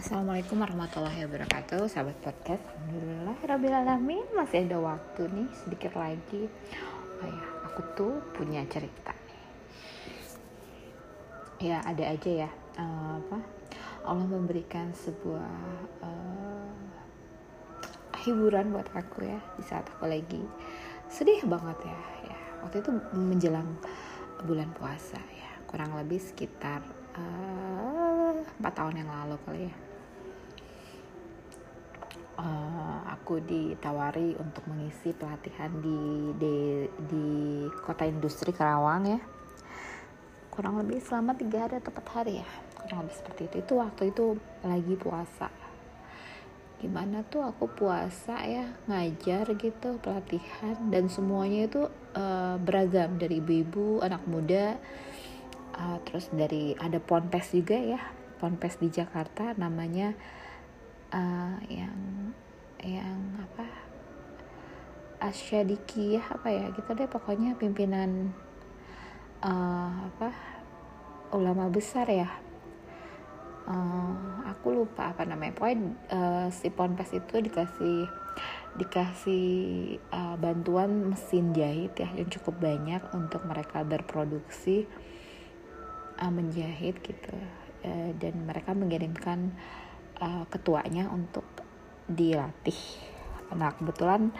Assalamualaikum warahmatullahi wabarakatuh Sahabat podcast. Alhamdulillah Masih ada waktu nih sedikit lagi. Oh ya aku tuh punya cerita Ya ada aja ya. Uh, apa? Allah memberikan sebuah uh, hiburan buat aku ya di saat aku lagi sedih banget ya, ya. Waktu itu menjelang bulan puasa ya kurang lebih sekitar eh, empat uh, tahun yang lalu kali ya uh, aku ditawari untuk mengisi pelatihan di di, di kota industri Karawang ya. Kurang lebih selama tiga hari atau empat hari ya. Kurang lebih seperti itu. Itu waktu itu lagi puasa. Gimana tuh aku puasa ya ngajar gitu pelatihan dan semuanya itu uh, beragam. Dari ibu-ibu anak muda uh, terus dari ada ponpes juga ya. Ponpes di Jakarta namanya uh, yang yang apa Asyadiki ya apa ya gitu deh pokoknya pimpinan uh, apa ulama besar ya. Uh, aku lupa apa namanya pokoknya uh, si ponpes itu dikasih dikasih uh, bantuan mesin jahit ya yang cukup banyak untuk mereka berproduksi uh, menjahit gitu. Uh, dan mereka mengirimkan uh, ketuanya untuk dilatih. Nah kebetulan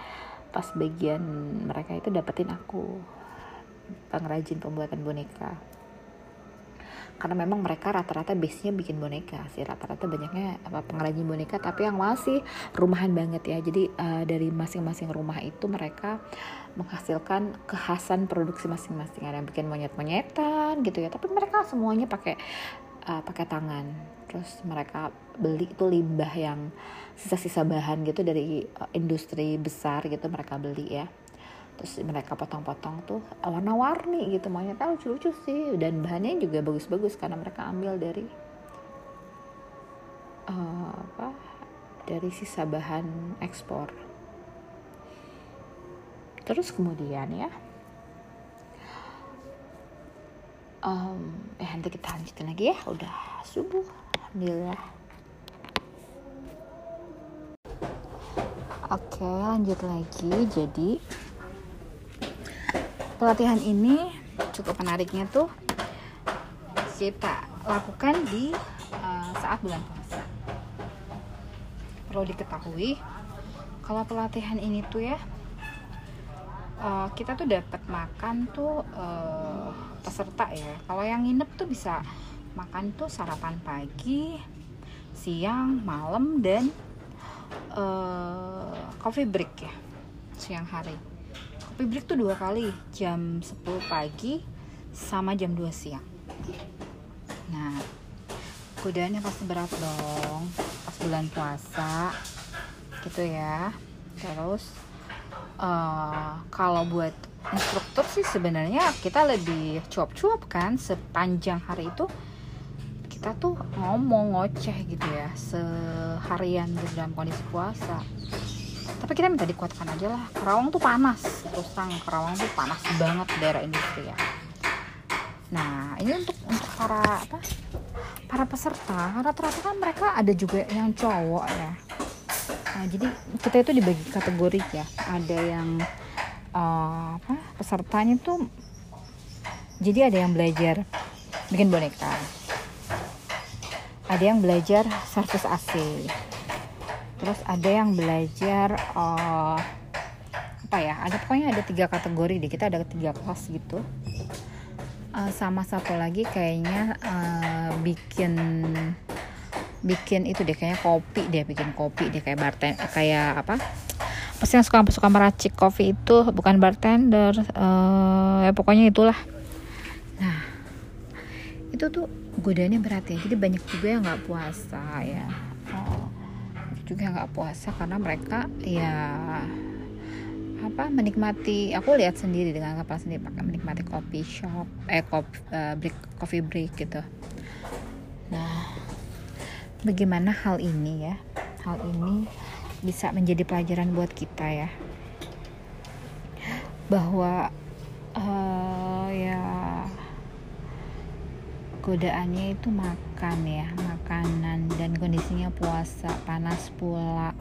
pas bagian mereka itu dapetin aku pengrajin pembuatan boneka. Karena memang mereka rata-rata base-nya bikin boneka sih rata-rata banyaknya apa pengrajin boneka tapi yang masih rumahan banget ya. Jadi uh, dari masing-masing rumah itu mereka menghasilkan kekhasan produksi masing-masing. Ada yang bikin monyet-monyetan gitu ya tapi mereka semuanya pakai uh, pakai tangan terus mereka beli itu limbah yang sisa-sisa bahan gitu dari uh, industri besar gitu mereka beli ya. Terus mereka potong-potong tuh warna-warni gitu monyetnya lucu-lucu sih. Dan bahannya juga bagus-bagus karena mereka ambil dari uh, apa dari sisa bahan ekspor. Terus kemudian ya um, eh nanti kita lanjutin lagi ya. Udah subuh alhamdulillah. Oke lanjut lagi. Jadi pelatihan ini cukup menariknya tuh kita lakukan di uh, saat bulan puasa. Perlu diketahui kalau pelatihan ini tuh ya uh, kita tuh dapat makan tuh uh, peserta ya. Kalau yang nginep tuh bisa makan tuh sarapan pagi siang malam dan uh, coffee break ya siang hari. Coffee break tuh dua kali jam 10 pagi sama jam 2 siang. Nah godaannya pasti berat dong pas bulan puasa gitu ya. Terus uh, kalau buat instruktur sih sebenarnya kita lebih cuap-cuap kan sepanjang hari itu kita tuh ngomong ngoceh gitu ya seharian dalam kondisi puasa. Tapi kita minta dikuatkan aja lah. Kerawang tuh panas terus terang Kerawang tuh panas banget daerah industri ya. Nah ini untuk untuk para apa para peserta rata-rata kan mereka ada juga yang cowok ya. Nah jadi kita itu dibagi kategori ya. Ada yang uh, apa pesertanya tuh jadi ada yang belajar. Bikin boneka ada yang belajar servis AC terus ada yang belajar uh, apa ya ada pokoknya ada tiga kategori deh kita ada tiga kelas gitu. Uh, sama satu lagi kayaknya uh, bikin bikin itu deh kayaknya kopi dia bikin kopi deh kayak bartend kayak apa? Pasti yang suka suka meracik kopi itu bukan bartender uh, ya pokoknya itulah. Nah itu tuh godaannya berat ya. Jadi banyak juga yang nggak puasa ya. Oh, juga nggak puasa karena mereka ya apa menikmati aku lihat sendiri dengan kapal sendiri pakai menikmati kopi shop eh kopi uh, break coffee break gitu. Nah bagaimana hal ini ya? Hal ini bisa menjadi pelajaran buat kita ya. Bahwa uh, ya godaannya itu makan ya makanan dan kondisinya puasa panas pula.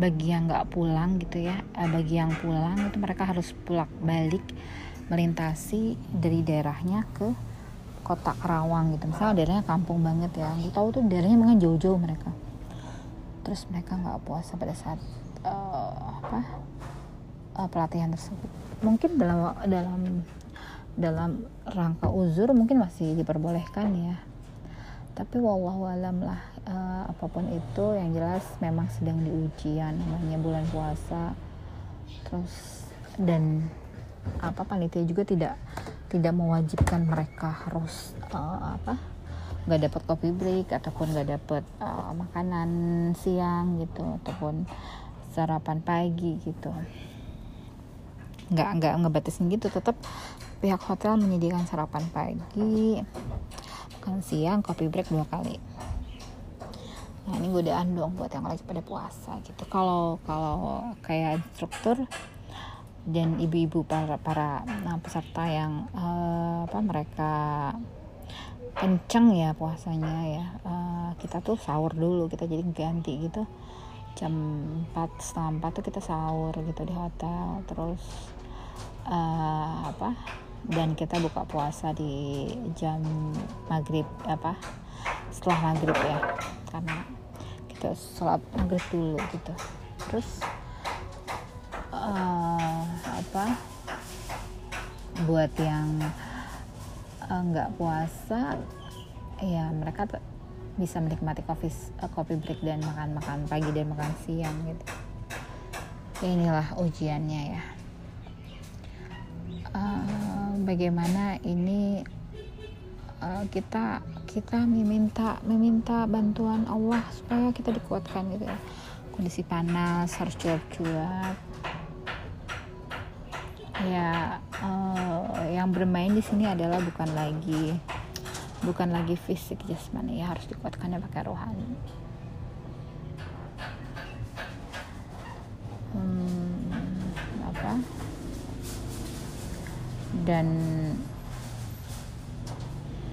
Bagi yang nggak pulang gitu ya uh, bagi yang pulang itu mereka harus pulang balik melintasi dari daerahnya ke kota Kerawang gitu. Misalnya daerahnya kampung banget ya aku tahu tuh daerahnya memang jauh-jauh mereka. Terus mereka nggak puasa pada saat uh, apa uh, pelatihan tersebut. Mungkin dalam dalam dalam rangka uzur mungkin masih diperbolehkan ya. Tapi wallahu alam lah uh, apa pun itu yang jelas memang sedang diujian namanya bulan puasa. Terus dan apa panitia juga tidak tidak mewajibkan mereka harus uh, apa nggak dapat kopi break ataupun nggak dapat uh, makanan siang gitu ataupun sarapan pagi gitu. Nggak nggak ngebatasin gitu tetap pihak hotel menyediakan sarapan pagi makan siang kopi break dua kali. Nah ini godaan dong buat yang lagi pada puasa gitu. Kalau kalau kayak instruktur dan ibu-ibu para para nah, peserta yang uh, apa mereka kenceng ya puasanya ya uh, kita tuh sahur dulu kita jadi ganti gitu. Jam 4 setengah 4 tuh kita sahur gitu di hotel. Terus uh, apa dan kita buka puasa di jam maghrib apa setelah maghrib ya. Karena kita sholat maghrib dulu gitu. Terus uh, apa buat yang eh, nggak uh, puasa ya mereka bisa menikmati kopi uh, kopi break dan makan makan pagi dan makan siang gitu. Inilah ujiannya ya bagaimana ini uh, kita kita meminta meminta bantuan Allah supaya kita dikuatkan gitu ya. Kondisi panas harus cuap-cuap ya uh, yang bermain di sini adalah bukan lagi bukan lagi fisik jasmani. Ya harus dikuatkannya pakai rohani dan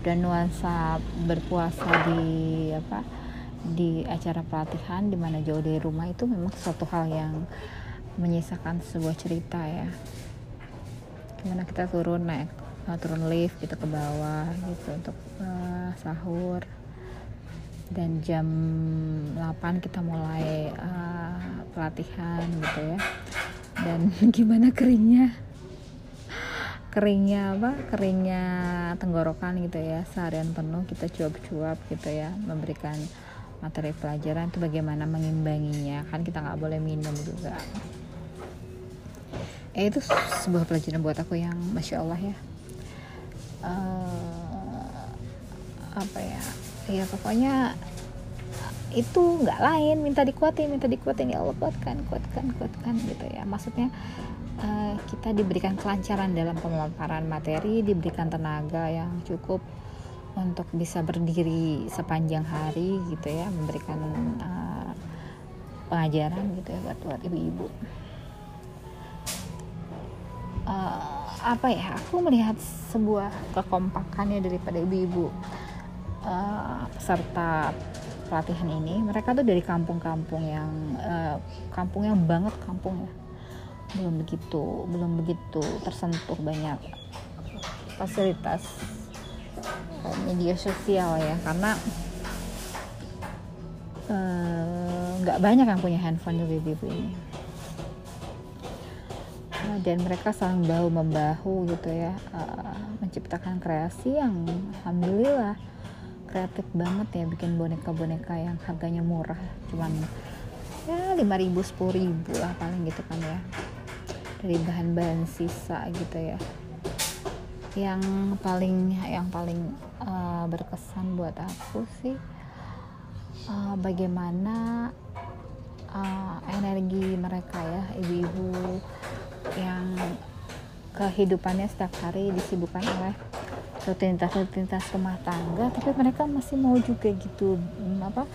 dan nuansa berpuasa di apa di acara pelatihan di mana jauh dari rumah itu memang suatu hal yang menyisakan sebuah cerita ya. Gimana kita turun naik uh, turun lift gitu ke bawah gitu untuk uh, sahur. Dan jam 8 kita mulai uh, pelatihan gitu ya. Dan gimana keringnya keringnya apa? Keringnya tenggorokan gitu ya seharian penuh kita cuap-cuap gitu ya memberikan materi pelajaran itu bagaimana mengimbanginya. Kan kita nggak boleh minum juga. Eh itu sebuah pelajaran buat aku yang masya Allah ya. Uh, apa ya? Ya pokoknya itu nggak lain. Minta dikuatin minta dikuatin. Ya Allah kuatkan kuatkan kuatkan gitu ya. Maksudnya uh, kita diberikan kelancaran dalam pemaparan materi diberikan tenaga yang cukup untuk bisa berdiri sepanjang hari gitu ya memberikan uh, pengajaran gitu ya buat buat ibu-ibu. Uh, apa ya aku melihat sebuah kekompakan ya daripada ibu-ibu uh, peserta pelatihan ini. Mereka tuh dari kampung-kampung yang uh, kampung yang banget kampung ya belum begitu belum begitu tersentuh banyak fasilitas media sosial ya karena nggak uh, banyak yang punya handphone juga ibu-ibu ini. Dan mereka saling bahu membahu gitu ya uh, menciptakan kreasi yang alhamdulillah kreatif banget ya bikin boneka-boneka yang harganya murah cuman ya 5000 ribu lah paling gitu kan ya dari bahan-bahan sisa gitu ya. Yang paling yang paling uh, berkesan buat aku sih uh, bagaimana uh, energi mereka ya ibu-ibu yang kehidupannya setiap hari disibukkan oleh rutinitas-rutinitas rumah tangga tapi mereka masih mau juga gitu apa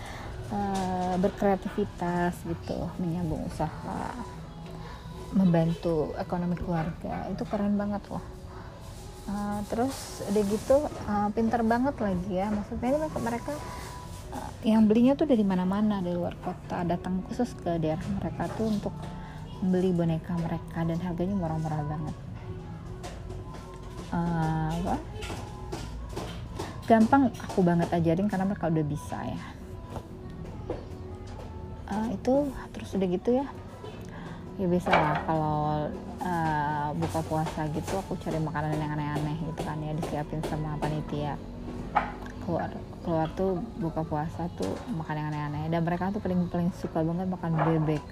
uh, berkreativitas gitu menyambung usaha membantu ekonomi keluarga. Itu keren banget loh. Uh, terus udah gitu uh, pinter banget lagi ya. Maksudnya ini mereka, mereka uh, yang belinya tuh dari mana-mana dari luar kota. Datang khusus ke daerah mereka tuh untuk beli boneka mereka dan harganya murah-murah banget. Uh, gampang aku banget ajarin karena mereka udah bisa ya. Uh, itu terus udah gitu ya ya bisa lah kalau uh, buka puasa gitu aku cari makanan yang aneh-aneh gitu kan ya disiapin sama panitia. Keluar keluar tuh buka puasa tuh makan yang aneh-aneh. Dan mereka tuh paling paling suka banget makan bebek.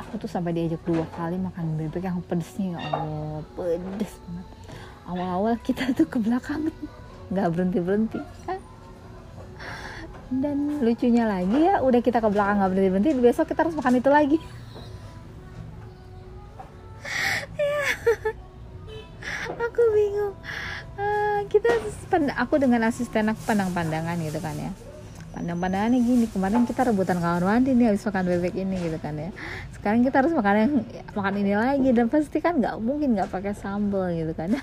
Aku tuh sampai diajak dua kali makan bebek yang pedesnya ya Allah pedes banget. Awal-awal kita tuh ke belakang nggak berhenti berhenti dan lucunya lagi ya udah kita ke belakang nggak berhenti berhenti besok kita harus makan itu lagi aku dengan asisten aku pandang-pandangan gitu kan ya. Pandang-pandangan gini kemarin kita rebutan kawan mandi nih habis makan bebek ini gitu kan ya. Sekarang kita harus makan yang makan ini lagi dan pasti kan nggak mungkin nggak pakai sambal gitu kan.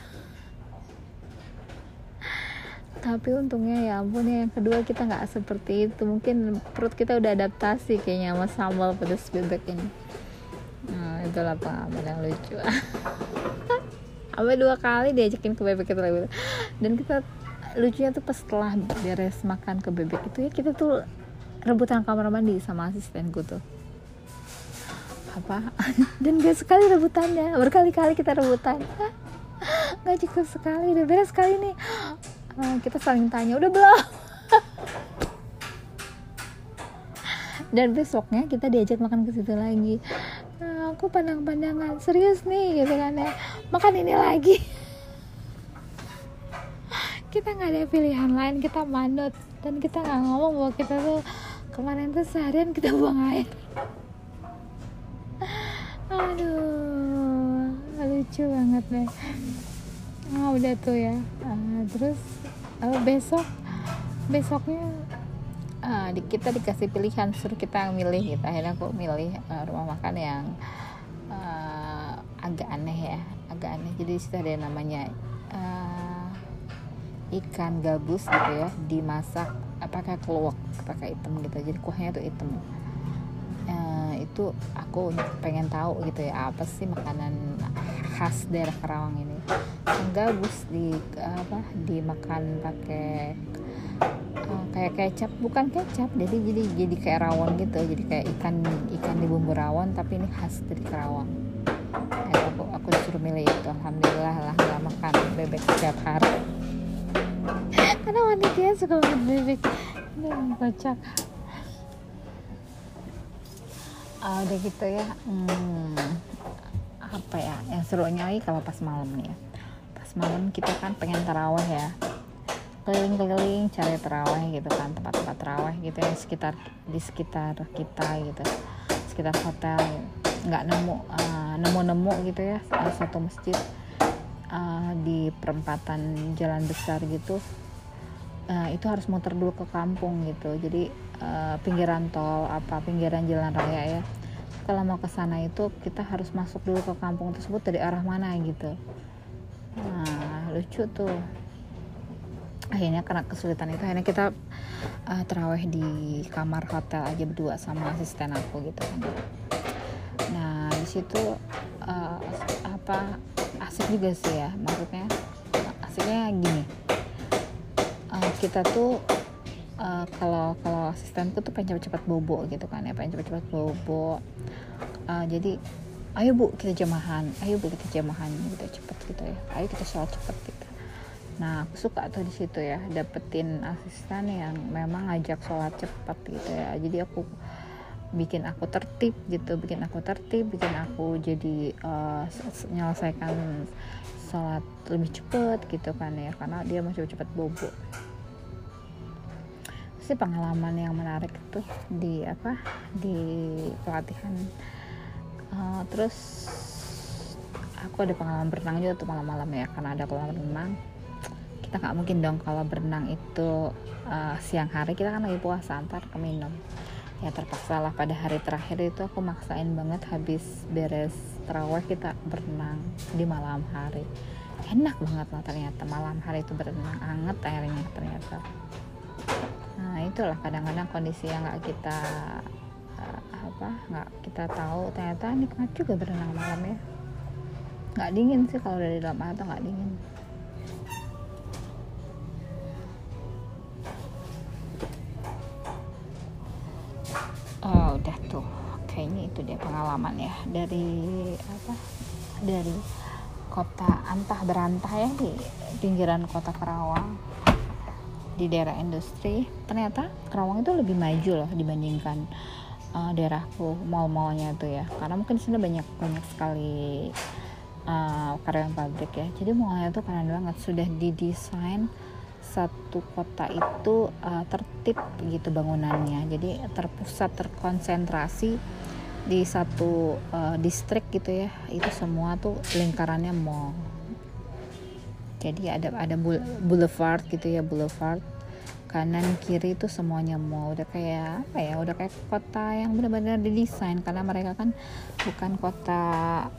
Tapi untungnya ya ampun ya yang kedua kita nggak seperti itu. Mungkin perut kita udah adaptasi kayaknya sama sambal pedas bebek ini. Nah itulah pengalaman yang lucu. Sampai dua kali diajakin ke bebek itu lagi dan kita lucunya tuh pas setelah beres makan ke bebek itu ya kita tuh rebutan kamar mandi sama asistenku tuh. Apa? Dan gak sekali rebutannya. Berkali-kali kita rebutan. Nggak cukup sekali udah beres sekali nih nah, kita saling tanya udah belum? Dan besoknya kita diajak makan ke situ lagi. Aku pandang-pandangan. Serius nih gitu kan ya. Makan ini lagi kita nggak ada pilihan lain kita manut. Dan kita nggak ngomong bahwa kita tuh kemarin tuh seharian kita buang air. Aduh lucu banget deh. Ah udah tuh ya. Uh, terus uh, besok besoknya uh, di, kita dikasih pilihan suruh kita milih gitu. Akhirnya aku milih uh, rumah makan yang agak aneh ya agak aneh. Jadi situ ada yang namanya uh, ikan gabus gitu ya dimasak apakah keluak pakai hitam gitu. Jadi kuahnya tuh hitam uh, itu aku pengen tahu gitu ya apa sih makanan khas daerah Karawang ini? Gabus di apa dimakan pakai uh, kayak kecap bukan kecap jadi jadi jadi kayak rawon gitu. Jadi kayak ikan ikan di bumbu rawon tapi ini khas dari Karawang ya, aku aku disuruh milih itu. Alhamdulillah lah nggak makan bebek setiap hari karena wanita suka makan bebek ini kocak uh, udah gitu ya. Hmm, apa ya? Yang serunya lagi kalau pas malam nih ya. Pas malam kita kan pengen taraweh ya. Keliling-keliling cari terawih gitu kan tempat-tempat terawih gitu ya sekitar di sekitar kita gitu. Sekitar hotel. Nggak nemu uh, nemu-nemu gitu ya satu masjid uh, di perempatan jalan besar gitu uh, itu harus muter dulu ke kampung gitu. Jadi uh, pinggiran tol apa pinggiran jalan raya ya. Kalau mau ke sana itu kita harus masuk dulu ke kampung tersebut dari arah mana gitu. Nah lucu tuh. Akhirnya karena kesulitan itu akhirnya kita uh, terawih di kamar hotel aja berdua sama asisten aku gitu kan. Situ uh, apa asik juga sih ya. Maksudnya asiknya gini kita tuh uh, kalau kalau asistenku tuh pengen cepet-cepet bobo gitu kan ya pengen cepet-cepet bobo. Uh, jadi ayo bu kita jamahan ayo bu kita jamahan gitu cepet gitu ya. Ayo kita sholat cepet gitu. Nah aku suka tuh di situ ya dapetin asisten yang memang ngajak sholat cepet gitu ya. Jadi aku bikin aku tertib gitu bikin aku tertib bikin aku jadi uh, menyelesaikan sholat lebih cepet gitu kan ya karena dia mau cepet-cepet bobo sih pengalaman yang menarik itu di apa di pelatihan. Uh, terus aku ada pengalaman berenang juga tuh malam-malam ya karena ada kolam renang. Kita nggak mungkin dong kalau berenang itu uh, siang hari kita kan lagi puasa antar keminum ya terpaksa lah pada hari terakhir itu aku maksain banget habis beres terawih kita berenang di malam hari. Enak banget lah ternyata malam hari itu berenang anget airnya ternyata nah itu itulah kadang-kadang kondisi yang nggak kita uh, apa nggak kita tahu. Ternyata nikmat juga berenang malam ya. Nggak dingin sih kalau dari dalam air nggak dingin. Oh udah tuh. Kayaknya itu dia pengalaman ya. Dari apa dari kota antah berantah ya di pinggiran kota Kerawang di daerah industri ternyata Kerawang itu lebih maju loh dibandingkan uh, daerahku mal-malnya tuh ya. Karena mungkin sini banyak banyak sekali uh, karyawan pabrik ya. Jadi malnya tuh keren banget. Sudah didesain satu kota itu uh, tertib gitu bangunannya. Jadi terpusat terkonsentrasi di satu uh, distrik gitu ya. Itu semua tuh lingkarannya mall jadi ada ada boulevard gitu ya boulevard. Kanan kiri itu semuanya mall. Udah kayak apa ya udah kayak kota yang benar-benar didesain. Karena mereka kan bukan kota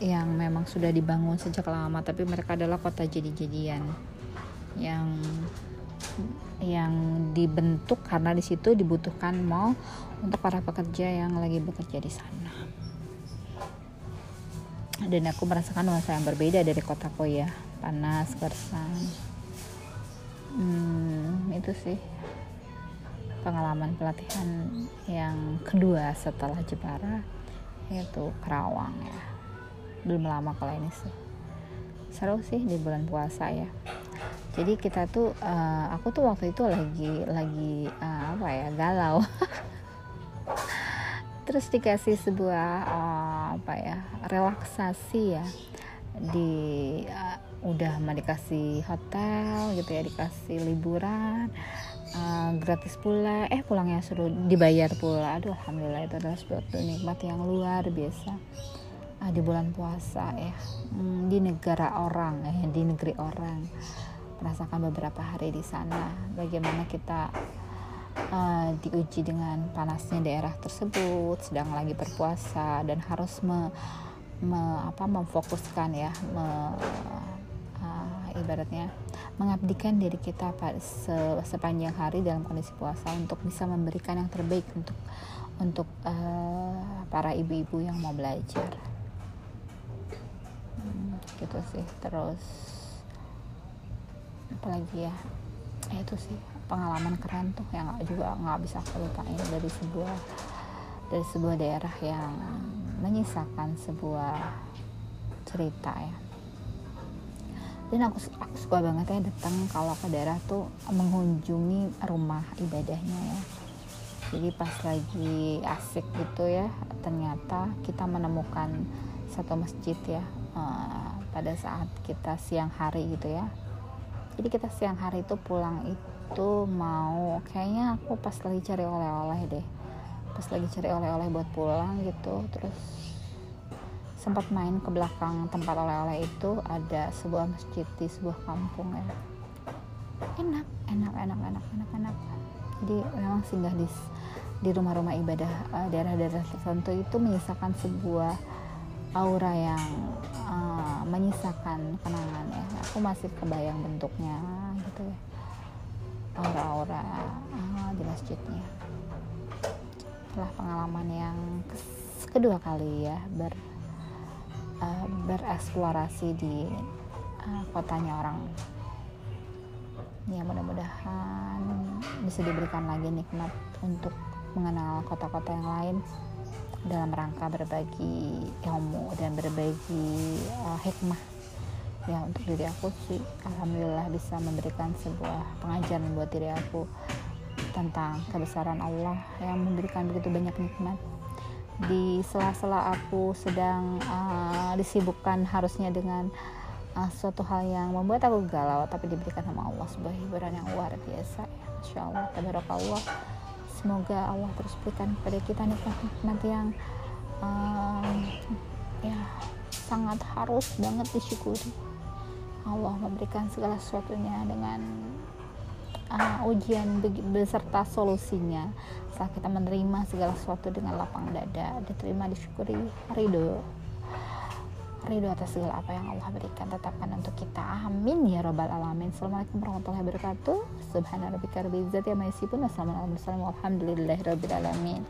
yang memang sudah dibangun sejak lama tapi mereka adalah kota jadi-jadian yang yang dibentuk karena di situ dibutuhkan mall untuk para pekerja yang lagi bekerja di sana. Dan aku merasakan nuansa yang berbeda dari kotaku ya, panas, gersang. Hmm, itu sih pengalaman pelatihan yang kedua setelah Jepara yaitu Kerawang ya. Belum lama kalau ini sih. Seru sih di bulan puasa ya jadi kita tuh uh, aku tuh waktu itu lagi lagi uh, apa ya galau terus dikasih sebuah uh, apa ya relaksasi ya di udah mau dikasih hotel gitu ya dikasih liburan uh, gratis pula. Eh pulangnya suruh dibayar pula. Aduh alhamdulillah itu adalah suatu nikmat yang luar biasa. Uh, di bulan puasa ya. Hmm, di negara orang ya di negeri orang. Merasakan beberapa hari di sana bagaimana kita uh, diuji dengan panasnya daerah tersebut sedang lagi berpuasa dan harus me, me, apa, memfokuskan ya me, ibaratnya mengabdikan diri kita sepanjang hari dalam kondisi puasa untuk bisa memberikan yang terbaik untuk untuk uh, para ibu-ibu yang mau belajar. Hmm, gitu sih terus apalagi ya ya itu sih pengalaman keren tuh yang juga nggak bisa aku lupain dari sebuah dari sebuah daerah yang menyisakan sebuah cerita ya dan aku aku suka banget ya datang kalau ke daerah tuh mengunjungi rumah ibadahnya ya. Jadi pas lagi asik gitu ya ternyata kita menemukan satu masjid ya uh, pada saat kita siang hari gitu ya. Jadi kita siang hari itu pulang itu mau kayaknya aku pas lagi cari oleh-oleh deh. Pas lagi cari oleh-oleh buat pulang gitu terus sempat main ke belakang tempat oleh-oleh itu ada sebuah masjid di sebuah kampung ya. Enak enak enak enak enak enak. Jadi memang singgah di di rumah-rumah ibadah eh, daerah-daerah tertentu itu menyisakan sebuah aura yang uh, menyisakan kenangan ya. Aku masih kebayang bentuknya gitu ya. Aura-aura uh, di masjidnya. Setelah pengalaman yang kedua kali ya ber uh, bereksplorasi di uh, kotanya orang. Ya mudah-mudahan bisa diberikan lagi nikmat untuk mengenal kota-kota yang lain dalam rangka berbagi ilmu dan berbagi uh, hikmah. Ya untuk diri aku sih alhamdulillah bisa memberikan sebuah pengajaran buat diri aku tentang kebesaran Allah yang memberikan begitu banyak nikmat di sela-sela aku sedang uh, disibukkan harusnya dengan uh, suatu hal yang membuat aku galau tapi diberikan sama Allah sebuah hiburan yang luar biasa ya Masya Allah. Allah semoga Allah terus berikan kepada kita nikmat-nikmat yang um, ya sangat harus banget disyukuri. Allah memberikan segala sesuatunya dengan uh, ujian beserta solusinya saat kita menerima segala sesuatu dengan lapang dada diterima disyukuri ridho. Ridho atas segala apa yang Allah berikan tetapkan untuk kita. Amin ya robbal alamin. Assalamualaikum warahmatullahi wabarakatuh. Subhanallah yasifun wassalamu ala mursalin walhamdulillahi rabbil alamin